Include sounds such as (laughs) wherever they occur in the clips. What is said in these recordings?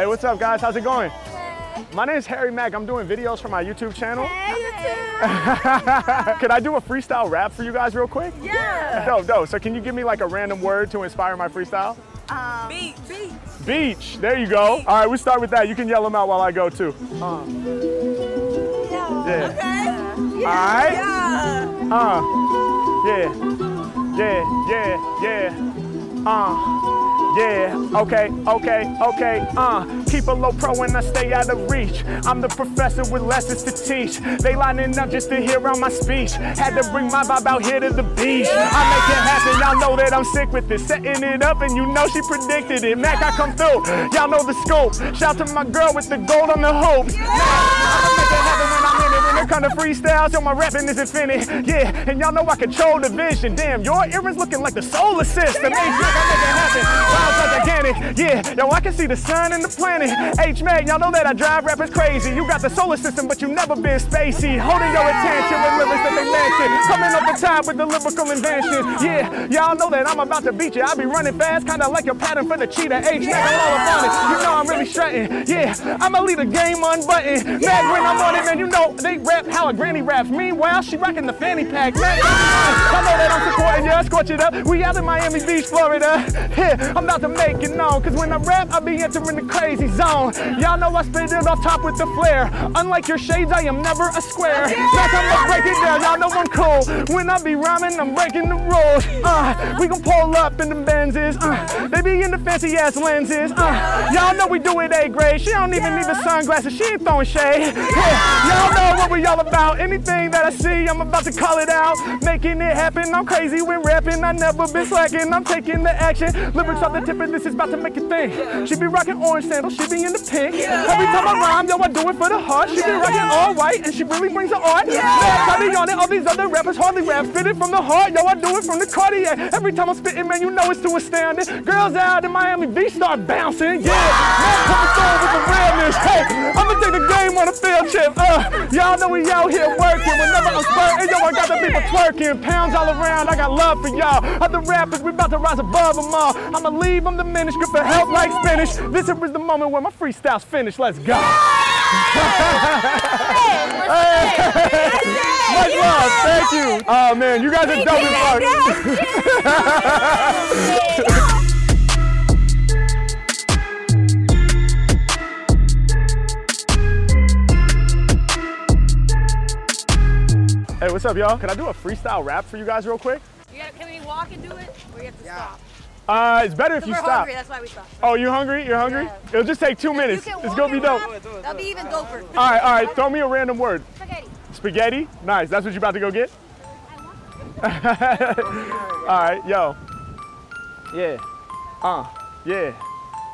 Hey, what's up, guys? How's it going? My name is Harry Mack. I'm doing videos for my YouTube channel. Hey, you too. (laughs) Can I do a freestyle rap for you guys real quick? Yeah. Dope, dope. So can you give me like a random word to inspire my freestyle? Um, beach. Beach. Beach. There you go. All right, we start with that. You can yell them out while I go too. Uh, yeah. Okay. Yeah. All right. Yeah. Uh. Yeah. Yeah. Yeah. Yeah. Uh. Yeah, okay, okay, okay, uh. Keep a low pro and I stay out of reach. I'm the professor with lessons to teach. They lining up just to hear out my speech. Had to bring my vibe out here to the beach. I make it happen, y'all know that I'm sick with it. Setting it up and you know she predicted it. Mac, I come through, y'all know the scope. Shout to my girl with the gold on the hope. I make it happen when I'm in When it come to freestyles, yo, my rapping is infinite. Yeah, and y'all know I control the vision. Damn, your earrings looking like the solar system. H-Mac, I make it happen. Clouds like gigantic. Yeah, yo, I can see the sun and the planet. H-Mac, y'all know that I drive rappers crazy. You got the solar system, but you never been spacey. Holding your attention with lyrics that they mention. Coming up the top with the lyrical invention. Yeah, y'all know that I'm about to beat you. I be running fast, kinda like a pattern for the cheetah. H-Mac, I'm all on it. You know I'm really strutting. Yeah, I'ma leave the game unbuttoned. Mad when I'm on it, man, you know they rap how a granny raps. Meanwhile, she rocking the fanny pack. Man, I know that I'm supporting ya, scorch it up. We out in Miami Beach, Florida. Yeah, I'm about to make it known. Cause when I rap, I be entering the crazy zone. Y'all know I spit it off top with the flair. Unlike your shades, I am never a square. Back I'ma break it down, y'all know I'm cool. When I be rhyming, I'm breaking the rules. Uh, we gon' pull up in the Benzes. Uh, they be in the fancy ass lenses. Uh, y'all know we do it A grade. She don't even need the sunglasses, she ain't throwing shade. Yeah, y'all know what we all about. Anything that I see, I'm about to call it out. Making it happen, I'm crazy when rapping. I never been slacking, I'm taking the action. Lyrics off the tip and this is about to make it think. She be rocking orange sandals, she be in the pink. Every time I rhyme, yo, I do it for the heart. She be rocking all white and she really brings the art. Bad Cardi on it, all these other rappers hardly rap. It from the heart, yo, I do it from the Cartier. Every time I'm spitting, man, you know it's to too astounding. Girls out in Miami Beach start bouncing, yeah. Man, coming through with the realness. Hey, I'ma take the game on a field trip. Uh, y'all know we out here working. Whenever I'm spurting, yo, I got the people twerking. Pounds all around, I got love for y'all. Other rappers, we about to rise above them all. I'ma leave them diminished, grip the help like spinach. This is the moment where my freestyle's finished. Let's go. Much love, thank you. Oh man, you guys are dope as (laughs) fuck. What's up, y'all? Can I do a freestyle rap for you guys real quick? You gotta, can we walk and do it? Or you have to stop? Uh, it's better if you We're stop. hungry, that's why we stopped. Oh, you hungry? You're hungry? Yeah. It'll just take two minutes. You can It's gonna be dope. rap, That'll be even doper. All right, all right. Throw me a random word. Spaghetti. Spaghetti. Nice. That's what you're about to go get. (laughs) all right, yo. Yeah. Uh. Yeah.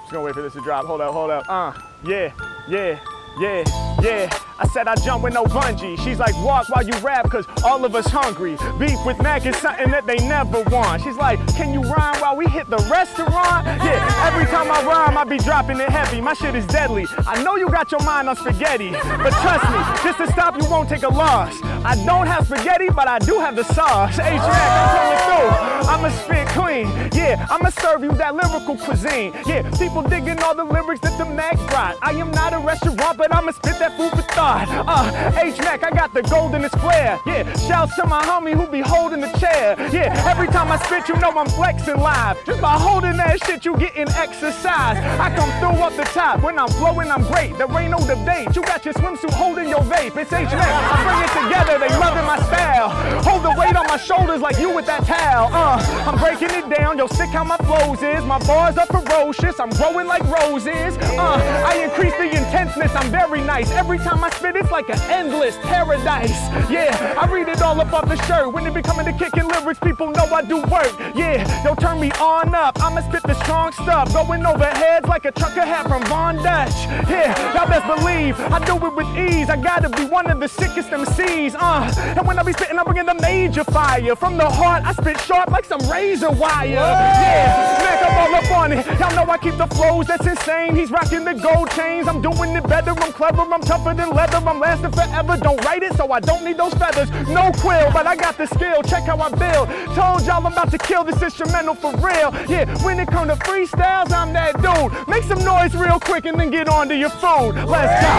Just gonna wait for this to drop. Hold up. Hold up. Uh. Yeah. Yeah. Yeah. Yeah. I said I jump with no bungee. She's like, walk while you rap, cause all of us hungry. Beef with Mac is something that they never want. She's like, can you rhyme while we hit the restaurant? Yeah, every time I rhyme, I be dropping it heavy. My shit is deadly. I know you got your mind on spaghetti, but trust me, just to stop you won't take a loss. I don't have spaghetti, but I do have the sauce. H-Mac, I'm coming through. I'ma spit clean. Yeah, I'ma serve you that lyrical cuisine. Yeah, people digging all the lyrics that the Mac brought. I am not a restaurant, but I'ma spit that food for thought. Uh, H-Mac, I got the gold in its flare. Yeah, shouts to my homie who be holding the chair. Yeah, every time I spit, you know I'm flexing live. Just by holding that shit, you getting exercise. I come through up the top. When I'm flowing, I'm great. There ain't no debate. You got your swimsuit holding your vape. It's H-Mac. I bring it together, they loving my style. Hold the weight on my shoulders like you with that towel. Uh, I'm breaking it down. Yo, sick how my flows is. My bars are ferocious. I'm growing like roses. Uh, I increase the intenseness. I'm very nice. Every time I spit, it's like an endless paradise. Yeah, I read it all up off the shirt. When it be coming to kicking lyrics, people know I do work. Yeah, yo, turn me on up. I'ma spit the strong stuff. Going over heads like a trucker hat from Von Dutch. Yeah, y'all best believe I do it with ease. I gotta be one of the sickest MCs. Uh, and when I be spitting, I'm bringing the major fire. From the heart, I spit sharp like some razor wire. Yeah, smack up all up on it. Y'all know I keep the flows that's insane. He's rocking the gold chains. I'm doing it better. I'm clever. I'm tougher than leather. I'm lasting forever. Don't write it, so I don't need those feathers. No quill, but I got the skill. Check how I build. Told y'all I'm about to kill this instrumental for real. Yeah, when it come to freestyles, I'm that dude. Make some noise real quick and then get on to your food. Let's go.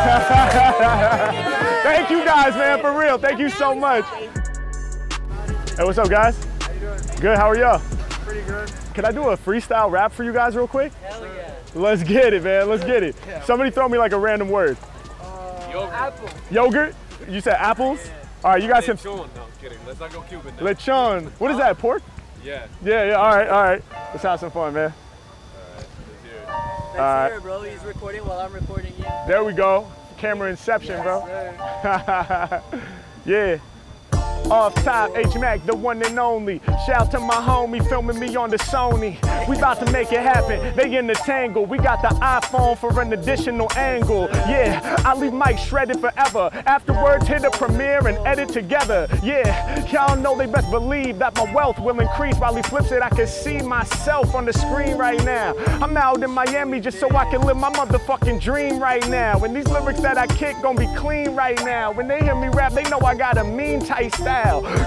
(laughs) Thank you guys, man, for real. Thank you so much. Hey, what's up, guys? How you doing? Good, how are y'all? Pretty good. Can I do a freestyle rap for you guys real quick? Hell yeah. Let's get it, man. Let's get it. Somebody throw me like a random word. Uh, apple. Yogurt? You said apples? All right, you guys can. Lechon. No, I'm kidding. Let's not go Cuban now. Lechon. What is that, pork? yeah. Yeah, yeah, all right, all right. Let's have some fun, man. Let's hear it. Let's Alright. hear it, bro. He's recording while I'm recording you. There we go. Camera inception, bro. Sir. (laughs) yeah. Off top, H Mac, the one and only. Shout to my homie filming me on the Sony. We about to make it happen. They in the tangle. We got the iPhone for an additional angle. Yeah, I leave Mike shredded forever. Afterwards, hit a premiere and edit together. Yeah, y'all know they best believe that my wealth will increase while he flips it. I can see myself on the screen right now. I'm out in Miami just so I can live my motherfucking dream right now. And these lyrics that I kick gonna be clean right now. When they hear me rap, they know I got a mean tight style.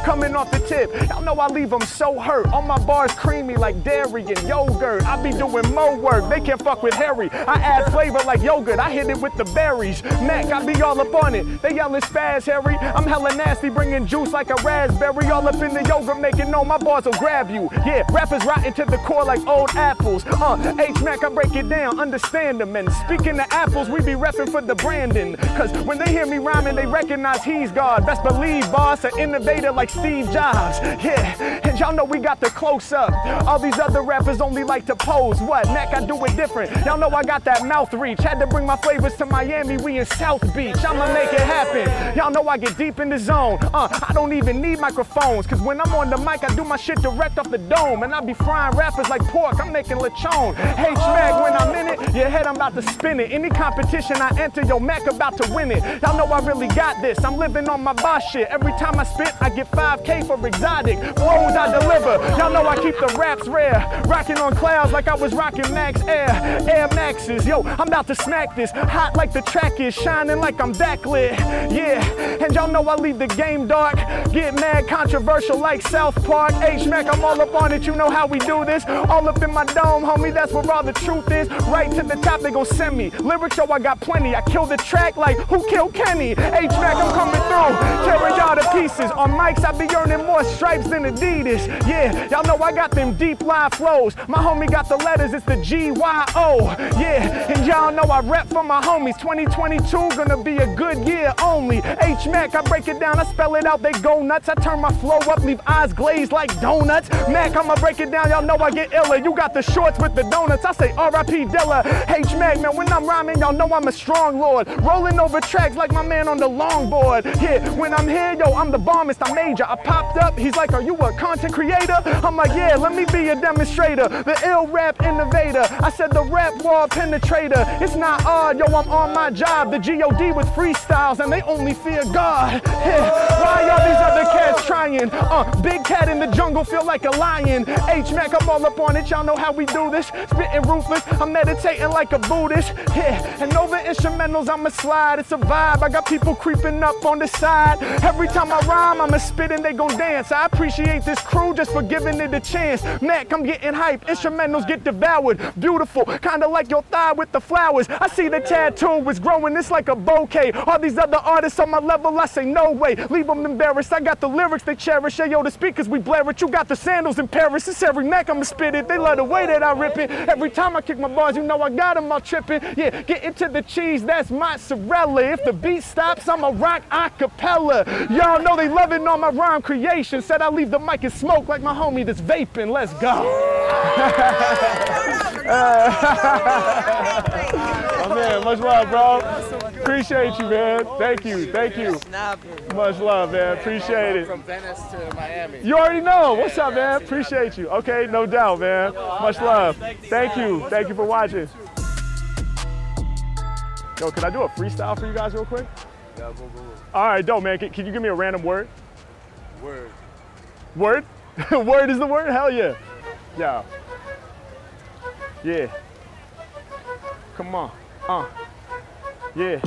Coming off the tip, y'all know I leave them so hurt. All my bars creamy like dairy and yogurt. I be doing more work, they can't fuck with Harry. I add flavor like yogurt, I hit it with the berries. Mac, I be all up on it. They yelling spaz, Harry. I'm hella nasty, bringing juice like a raspberry. All up in the yogurt, making no, my bars will grab you. Yeah, rappers rotten to the core like old apples. Uh, H Mac, I break it down, understand them. And speaking of apples, we be repping for the Brandon. Cause when they hear me rhyming, they recognize he's God. Best believe, boss, an innovator like Steve Jobs. Yeah, and y'all know we got the close up. All these other rappers only like to pose. What? Mac, I do it different. Y'all know I got that mouth reach. Had to bring my flavors to Miami, we in South Beach. I'ma make it happen. Y'all know I get deep in the zone. Uh, I don't even need microphones. Cause when I'm on the mic, I do my shit direct off the dome. And I be frying rappers like pork. I'm making lechon. H Mac, when I'm in it, your head I'm about to spin it. Any competition I enter, yo, Mac about to win it. Y'all know I really got this. I'm living on my boss shit. Every time I spit, I get 5K for exotic. Flows I deliver. Y'all know I keep the raps rare. Rocking on clouds like I was rocking Max Air. Air Maxes. Yo, I'm about to smack this. Hot like the track is, shining like I'm backlit. Yeah, and y'all know I leave the game dark. Get mad, controversial like South Park. H Mac, I'm all up on it. You know how we do this. All up in my dome, homie. That's where all the truth is. Right to the top, they gon' send me. Lyrics, yo, I got plenty. I kill the track like who killed Kenny? H Mac, I'm coming through. Tearing y'all to pieces. On mics, I be earning more stripes than Adidas. Yeah, y'all know I got them deep line flows. My homie got the letters, it's the G Y O. Yeah, and y'all know I rep for my homies. 2022 gonna be a good year only. H Mac, I break it down, I spell it out, they go nuts. I turn my flow up, leave eyes glazed like donuts. Mac, I'ma break it down, y'all know I get iller. You got the shorts with the donuts, I say R.I.P. Dilla. H Mac, man, when I'm rhyming, y'all know I'm a strong lord. Rolling over tracks like my man on the longboard. Yeah, when I'm here, yo, I'm the bombest, I'm major. I popped up, he's like, Are you a content creator? I'm like, Yeah, let me be a demonstrator. The ill rap innovator. I said the rap wall penetrator. It's not odd, yo, I'm on my job. The G.O.D. with freestyles, and they only fear God. Yeah, (laughs) why are these other cats trying? Uh, big cat in the jungle, feel like a lion. H Mac, I'm all up on it, y'all know how we do this. Spitting ruthless, I'm meditating like a Buddhist. (laughs) Yeah, and over instrumentals, I'ma slide. It's a vibe. I got people creeping up on the side. Every time I rhyme, I'ma spit and they gon' dance. I appreciate this crew just for giving it a chance. Mac, I'm getting hype. Instrumentals get devoured. Beautiful, kinda like your thigh with the flowers. I see the tattoo was growing, it's like a bouquet. All these other artists on my level, I say no way. Leave them embarrassed. I got the lyrics they cherish. Hey, yo, the speakers we blare it. You got the sandals in Paris. It's every Mac, I'ma spit it. They love the way that I rip it. Every time I kick my bars, you know I got them all tripping. Yeah, get into the cheese, that's mozzarella. If the beat stops, I'ma rock a cappella. Y'all know they loving all my rhyme creation. Said I leave the mic and smoke like my homie that's vaping. Let's go. (laughs) Oh man, much love, bro. Appreciate you, man. Thank you, thank you. Much love, man. Appreciate it. From Venice to Miami. You already know. What's up, man? Appreciate you. Okay, no doubt, man. Much love. Thank you. Thank you for watching. Yo, can I do a freestyle for you guys real quick? Yeah, go, go, go. All right, dope, man. Can, can you give me a random word? Word. Word? (laughs) word is the word? Hell yeah. Yeah. Yeah. Come on. Uh. Yeah.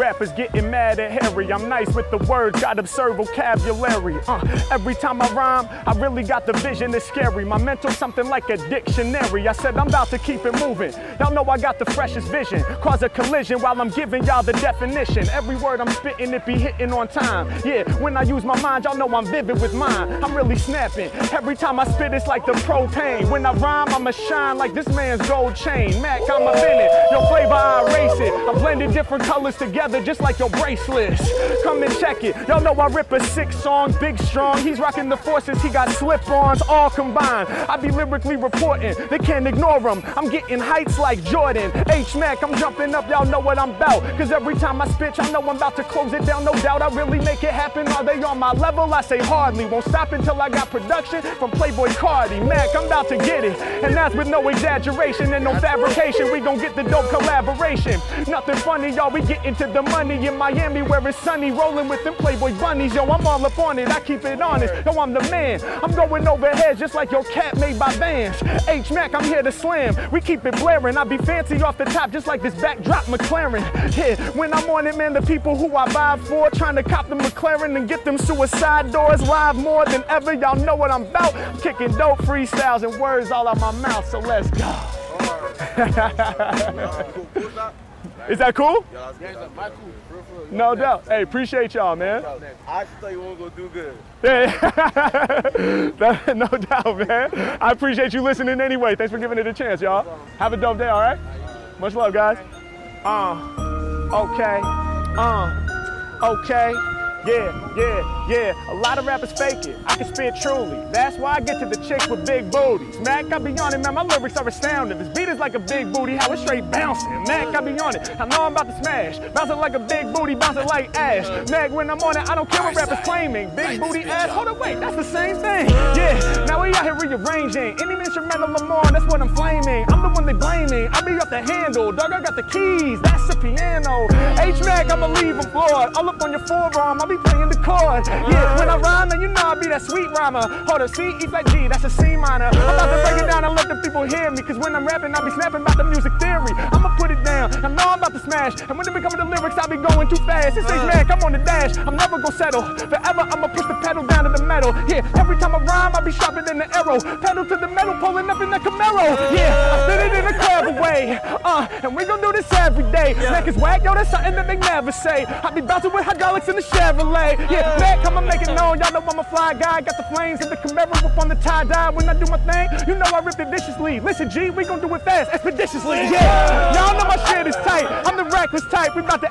Rappers getting mad at Harry. I'm nice with the words, got absurd vocabulary. Uh, every time I rhyme, I really got the vision. It's scary. My mental something like a dictionary. I said I'm about to keep it moving. Y'all know I got the freshest vision. Cause a collision while I'm giving y'all the definition. Every word I'm spitting, it be hitting on time. Yeah, when I use my mind, y'all know I'm vivid with mine. I'm really snapping. Every time I spit, it's like the propane. When I rhyme, I'ma shine like this man's gold chain. Mac, I'm a minute. Your flavor, I erase it. I blended different colors together just like your bracelets. Come and check it. Y'all know I rip a six song, big strong. He's rocking the forces, he got slip-ons all combined. I be lyrically reporting, they can't ignore him. I'm getting heights like Jordan. H-Mac, I'm jumping up, y'all know what I'm about. Cause every time I spit, y'all know I'm about to close it down, no doubt. I really make it happen. Are they on my level? I say hardly. Won't stop until I got production from Playboi Carti. Mac, I'm about to get it. And that's with no exaggeration and no fabrication. We gon' get the dope collaboration. Nothing funny, y'all. We get into the money in Miami where it's sunny, rolling with them Playboy bunnies. Yo, I'm all up on it, I keep it honest. Yo, I'm the man. I'm going over heads just like your cat made by Vans. H Mac, I'm here to slam. We keep it blaring. I be fancy off the top just like this backdrop McLaren. Yeah, when I'm on it, man, the people who I vibe for, trying to cop the McLaren and get them suicide doors live more than ever. Y'all know what I'm about. Kicking dope freestyles and words all out my mouth, so let's go. (laughs) Is that cool? No doubt. Hey, appreciate y'all, man. I actually thought you weren't gonna do good. Yeah. (laughs) No doubt, man. I appreciate you listening anyway. Thanks for giving it a chance, y'all. Have a dope day, all right? Much love, guys. Uh, okay, uh, okay. Yeah, yeah, yeah. A lot of rappers fake it. I can spit truly. That's why I get to the chicks with big booties. Mac, I be on it, man. My lyrics are astounding. This beat is like a big booty, how it's straight bouncing. Mac, I be on it. I know I'm about to smash. Bouncing like a big booty, bouncing like ash. Mac, when I'm on it, I don't care what rappers claiming. Big booty ass. Hold on, wait, that's the same thing. Yeah, now we out here rearranging. Any instrumental I'm on, that's what I'm flaming. I'm the one they blaming. I be up the handle, dog. I got the keys. That's the piano. H Mac, I'ma leave them floored. All up on your forearm, I be playing the chord. Yeah, when I rhyme, then you know that sweet rhymer. Hold up, C, E flat G, that's a C minor. I'm about to break it down and let the people hear me. Cause when I'm rapping, I'll be snapping about the music theory. I'ma put it down. I know I'm about to smash. And when it becomes the lyrics, I'll be going too fast. It's H Mac, I'm on the dash. I'm never gonna settle. Forever, I'ma push the pedal down to the metal. Yeah, every time I rhyme, I'll be sharper than the arrow. Pedal to the metal, pulling up in the Camaro. Yeah, I spit it in a clever way. Uh, and we gon' do this every day. Mac is whack, yo, that's something that they never say. I be bouncing with hydraulics in the Chevrolet. Yeah, Mac, I'ma make it known. Y'all know I'm a fly guy. Got the flames in the Camaro up on the tie dye. When I do my thing, you know I rip it viciously. Listen, G, we gon' do it fast, expeditiously. Yeah, y'all know my shit is tight. I'm the reckless type. We about to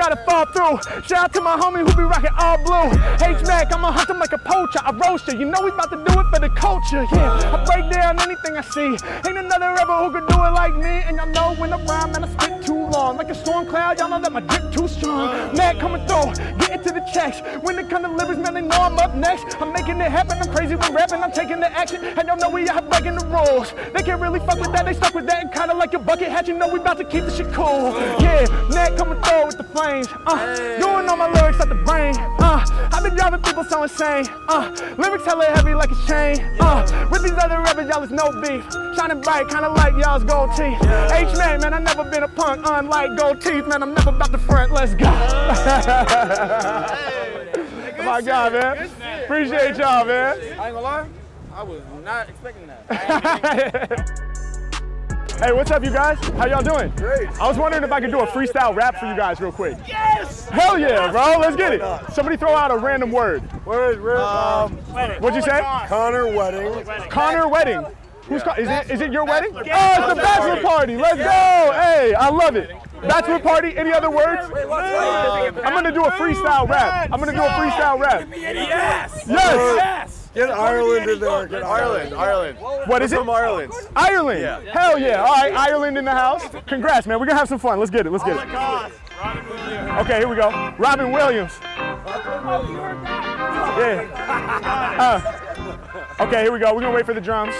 gotta fall through. Shout out to my homie who be rocking all blue. H Mac, I'ma hunt him like a poacher. I roast you. You know we about to do it for the culture. Yeah, I break down anything I see. Ain't another rapper who could do it like me. And y'all know when I rhyme, man, I spit too long. Like a storm cloud, y'all know that my drip too strong. Mac coming through, getting to the checks. When it come to lyrics, man, they know I'm up next. I'm making it happen. I'm crazy with rapping. I'm taking the action. And y'all know we out breaking the rules. They can't really fuck with that. They stuck with that. And kinda like a bucket hat, you know we about to keep the shit cool. Yeah, Mac coming through with the flames. Uh, doing all my lyrics out the brain. Uh, I've been driving people so insane. Uh, lyrics hella heavy like a chain. Uh, with these other rappers, y'all is no beef. Shining bright, kinda like y'all's gold teeth. H man, man, I never been a punk. Unlike gold teeth, man, I'm never about to front. Let's go. (laughs) My God, man. Appreciate y'all, man. I ain't gonna lie, I was not expecting that. (laughs) Hey, what's up, you guys? How y'all doing? Great. I was wondering if I could do a freestyle rap for you guys real quick. Yes! Hell yeah, bro. Let's get it. Somebody throw out a random word. Word, word. Um, What'd you say? Connor Wedding. Connor wedding. Who's co- is it? Is it your wedding? Oh, it's the bachelor party. Let's go. Hey, I love it. Bachelor party. Any other words? I'm gonna do a freestyle rap. I'm gonna do a freestyle rap. Yes! Yes. Get Ireland in there. Get Ireland. Ireland. What is it? From Ireland. Ireland. Yeah. Hell yeah. All right, Ireland in the house. Congrats, man. We're gonna have some fun. Let's get it. Let's get it. Okay, here we go. Robin Williams. Yeah. Uh, okay, here we go. We're gonna wait for the drums.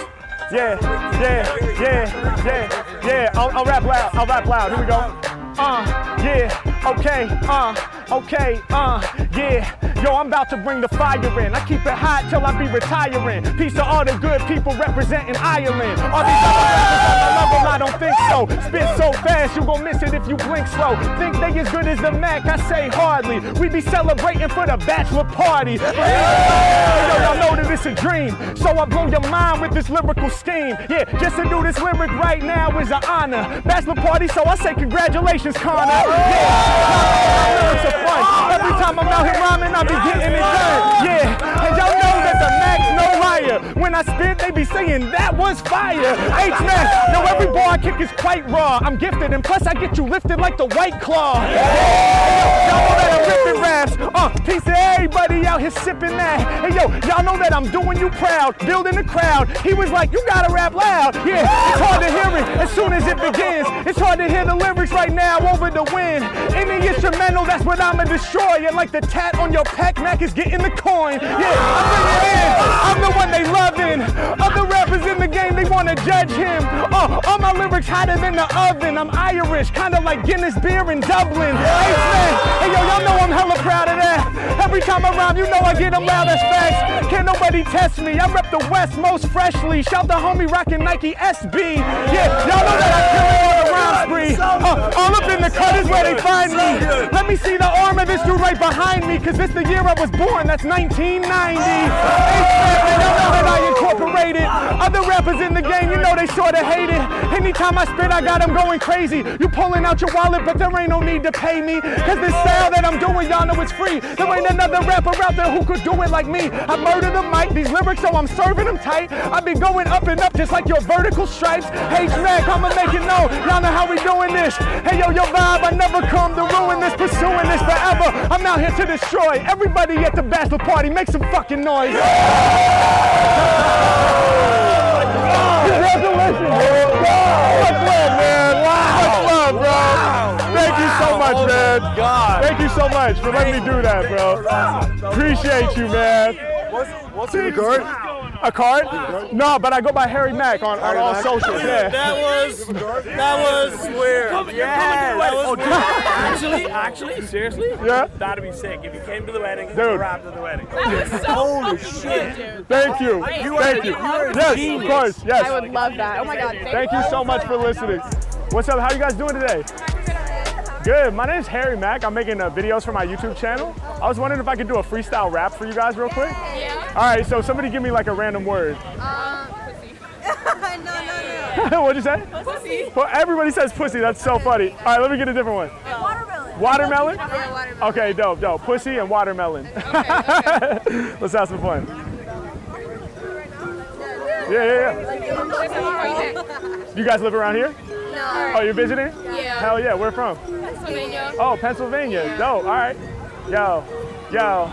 Yeah, yeah, yeah, yeah, yeah. I'll, I'll rap loud. I'll rap loud. Here we go. Uh, yeah, okay, uh, okay, uh, yeah. Yo, I'm about to bring the fire in. I keep it hot till I be retiring. Peace to all the good people representing Ireland. All these other rappers on my level flow. Spit so fast, you gon' miss it if you blink slow. Think they as good as the Mac? I say hardly. We be celebrating for the bachelor party. But yo, y'all know that it's a dream. So I blow your mind with this lyrical scheme. Yeah, just to do this lyric right now is an honor. Bachelor party, so I say congratulations, Connor. Yeah, Every time I'm out here rhyming, I be getting it done. Yeah, and y'all know that the Mac's no liar. When I spit, they be saying that was fire. H man, now every bar I kick is quite raw. I'm gifted, and plus I get you lifted like the White Claw. Y'all know that I'm ripping raps. Uh, piece of everybody out here sipping that. Hey yo, y'all know that I'm doing you proud, building the crowd. He was like, you gotta rap loud. Yeah, it's hard to hear it as soon as it begins. It's hard to hear the lyrics right now over the wind. In the instrumental, that's what I'ma destroy. And like the tat on your pack, Mac is getting the coin. Yeah, I bring it in. I'm the one they loving. Other rappers in the game, they wanna judge him. Uh, all my lyrics hotter than the oven. I'm Irish, kinda like Guinness beer in Dublin. Hey, man, hey yo, y'all know I'm hella proud of that. Every time I rhyme, you know I get them loud as facts. Can't nobody test me. I rep the West most freshly. Shout the homie rockin' Nike SB. Yeah, y'all know that I kill it on the rhyme spree. Uh, all up in the cut is where they find me. Let me see the arm of this dude right behind me, cause this the year I was born. That's 1990. Hey, y'all know that I incorporated. Other rappers in the game, you know they sorta hate it. Anytime I spit, I got them going crazy. You pulling out your wallet, but there ain't no need to pay me. Cause this style that I'm doing, y'all know it's free. There ain't another rapper out there who could do it like me. I murder the mic, these lyrics, so I'm serving them tight. I be going up and up just like your vertical stripes. Hey, Mac, I'ma make it known. Y'all know how we doing this. Hey, yo, your vibe, I never come to ruin this, pursuing this forever. I'm out here to destroy. Everybody at the bachelor party, make some fucking noise. Congratulations. Oh, much love, man. Much love, bro. Thank you so much, man. Oh, God. Thank you so much for letting me do that, bro. Appreciate you, man. What's, what's your card? A card? No, but I go by Harry Mack on, on all socials. Yeah. That was that was weird. Yeah, that was actually, actually, seriously, Yeah. that'd be sick if you came to the wedding, Dude. rapped at the wedding. Holy shit. Thank you. Thank you. Yes, of course. Yes. I would love that. Oh my god. Thank you so much for listening. What's up? How you guys doing today? Good. My name is Harry Mack. I'm making uh, videos for my YouTube channel. I was wondering if I could do a freestyle rap for you guys real quick. Yeah. All right. So somebody give me like a random word. Uh, no, no, (laughs) (laughs) What'd you say? Pussy. Well, everybody says pussy. That's so funny. All right. Let me get a different one. Watermelon. Watermelon. Yeah, watermelon. Okay. Dope. Dope. Pussy and watermelon. (laughs) Let's have some fun. Yeah, yeah, yeah. You guys live around here? No. Oh, you're visiting? Yeah. Hell yeah. Where from? Pennsylvania. Oh, Pennsylvania. Dope. All right. Yo, yo,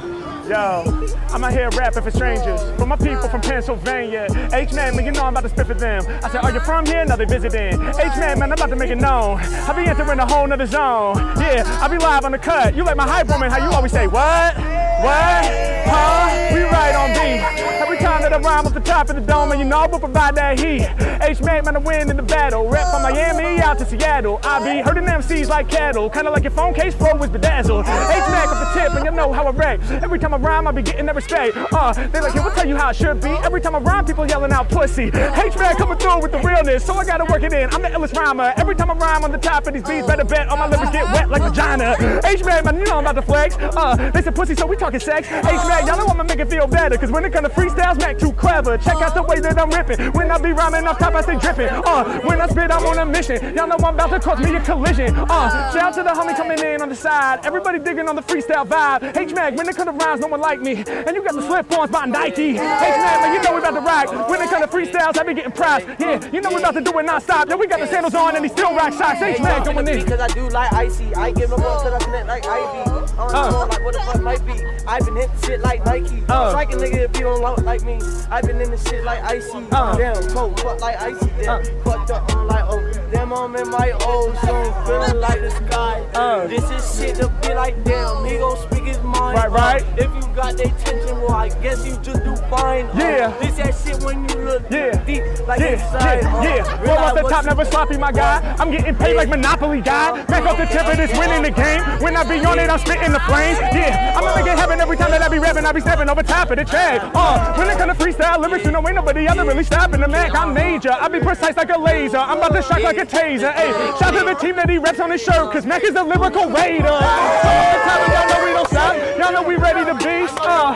yo. I'm out here rapping for strangers. For my people from Pennsylvania. H man, man, you know I'm about to spit for them. I said, Are you from here? No, they visiting. H man, man, I'm about to make it known. I be entering a whole nother zone. Yeah, I be live on the cut. You like my hype woman, how you always say, What? What? Huh? We right on beat. That I rhyme off the top of the dome, and you know I will provide that heat. H man, I win in the battle. Rep from Miami out to Seattle. I be hurting MCs like cattle, kinda like your phone case pro was bedazzled. H man off the tip, and you know how I wreck. Every time I rhyme, I be getting that respect. Uh, they like, yeah, we'll tell you how it should be. Every time I rhyme, people yelling out pussy. H man coming through with the realness, so I gotta work it in. I'm the illest rhymer. Every time I rhyme on the top of these beats, better bet all my lyrics get wet like vagina. H man, you know I'm about to flex. Uh, they said pussy, so we talking sex. H man, y'all know I'ma make it feel better, cause when it comes to freestyles, Mac too clever. Check out the way that I'm ripping. When I be rhyming off top, I stay dripping. Uh, when I spit, I'm on a mission. Y'all know I'm about to cause me a collision. Uh, shout out to the homie coming in on the side. Everybody digging on the freestyle vibe. H Mac, when it comes to rhymes, no one like me. And you got the slip-ons by Nike. H Mac, man, you know we about to rock. When it comes to freestyles, I be getting props. Yeah, you know we about to do it non-stop. Yeah, we got the sandals on and he still rock socks. H Mac coming in. Because I do like icy. I give them up till I connect like Ivy. Don't Uh. know like what the fuck might be. I've been hitting shit like Nike. Uh. Strike a nigga if you don't like me. I've been in the shit like icy. Uh. Damn, cold, fuck like icy. Damn, Uh. fucked up, I'm like, oh. Damn, I'm in my old zone, feeling like the sky. Uh. This is shit to be like, damn, he gon' speak his mind. Right, right. Uh, If you got their attention, well, I guess you just do fine. Uh, Yeah. This that shit when you look Yeah. deep, like Yeah, inside. yeah, uh, yeah. Roll off the top, never sloppy, my guy. I'm getting paid like Monopoly guy. Back off the tip of this, winning the game. When I be on it, I'm spitting the flames. Yeah, I'ma make it happen every time that I be rapping. I be stepping over top of the track. Uh, when it come to freestyle lyrics, you know ain't nobody other really stopping the Mac. I'm major. I be precise like a laser. I'm about to shock like a Hayes. And hey, shout out to the team that he reps on his shirt, cause Mac is the lyrical raider. So every time y'all know we don't stop. Y'all know we ready to beast. Uh,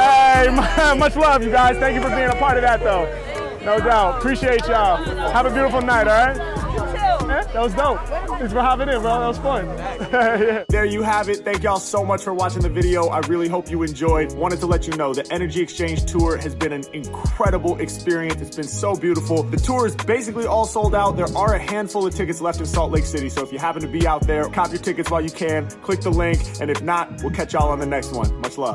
hey, (laughs) much love, you guys. Thank you for being a part of that, though. No doubt. Appreciate y'all. Have a beautiful night, all right? Yeah, that was dope. Thanks for hopping in, bro. That was fun. (laughs) yeah. There you have it. Thank y'all so much for watching the video. I really hope you enjoyed. Wanted to let you know the Energy Exchange Tour has been an incredible experience. It's been so beautiful. The tour is basically all sold out. There are a handful of tickets left in Salt Lake City. So if you happen to be out there, cop your tickets while you can. Click the link. And if not, we'll catch y'all on the next one. Much love.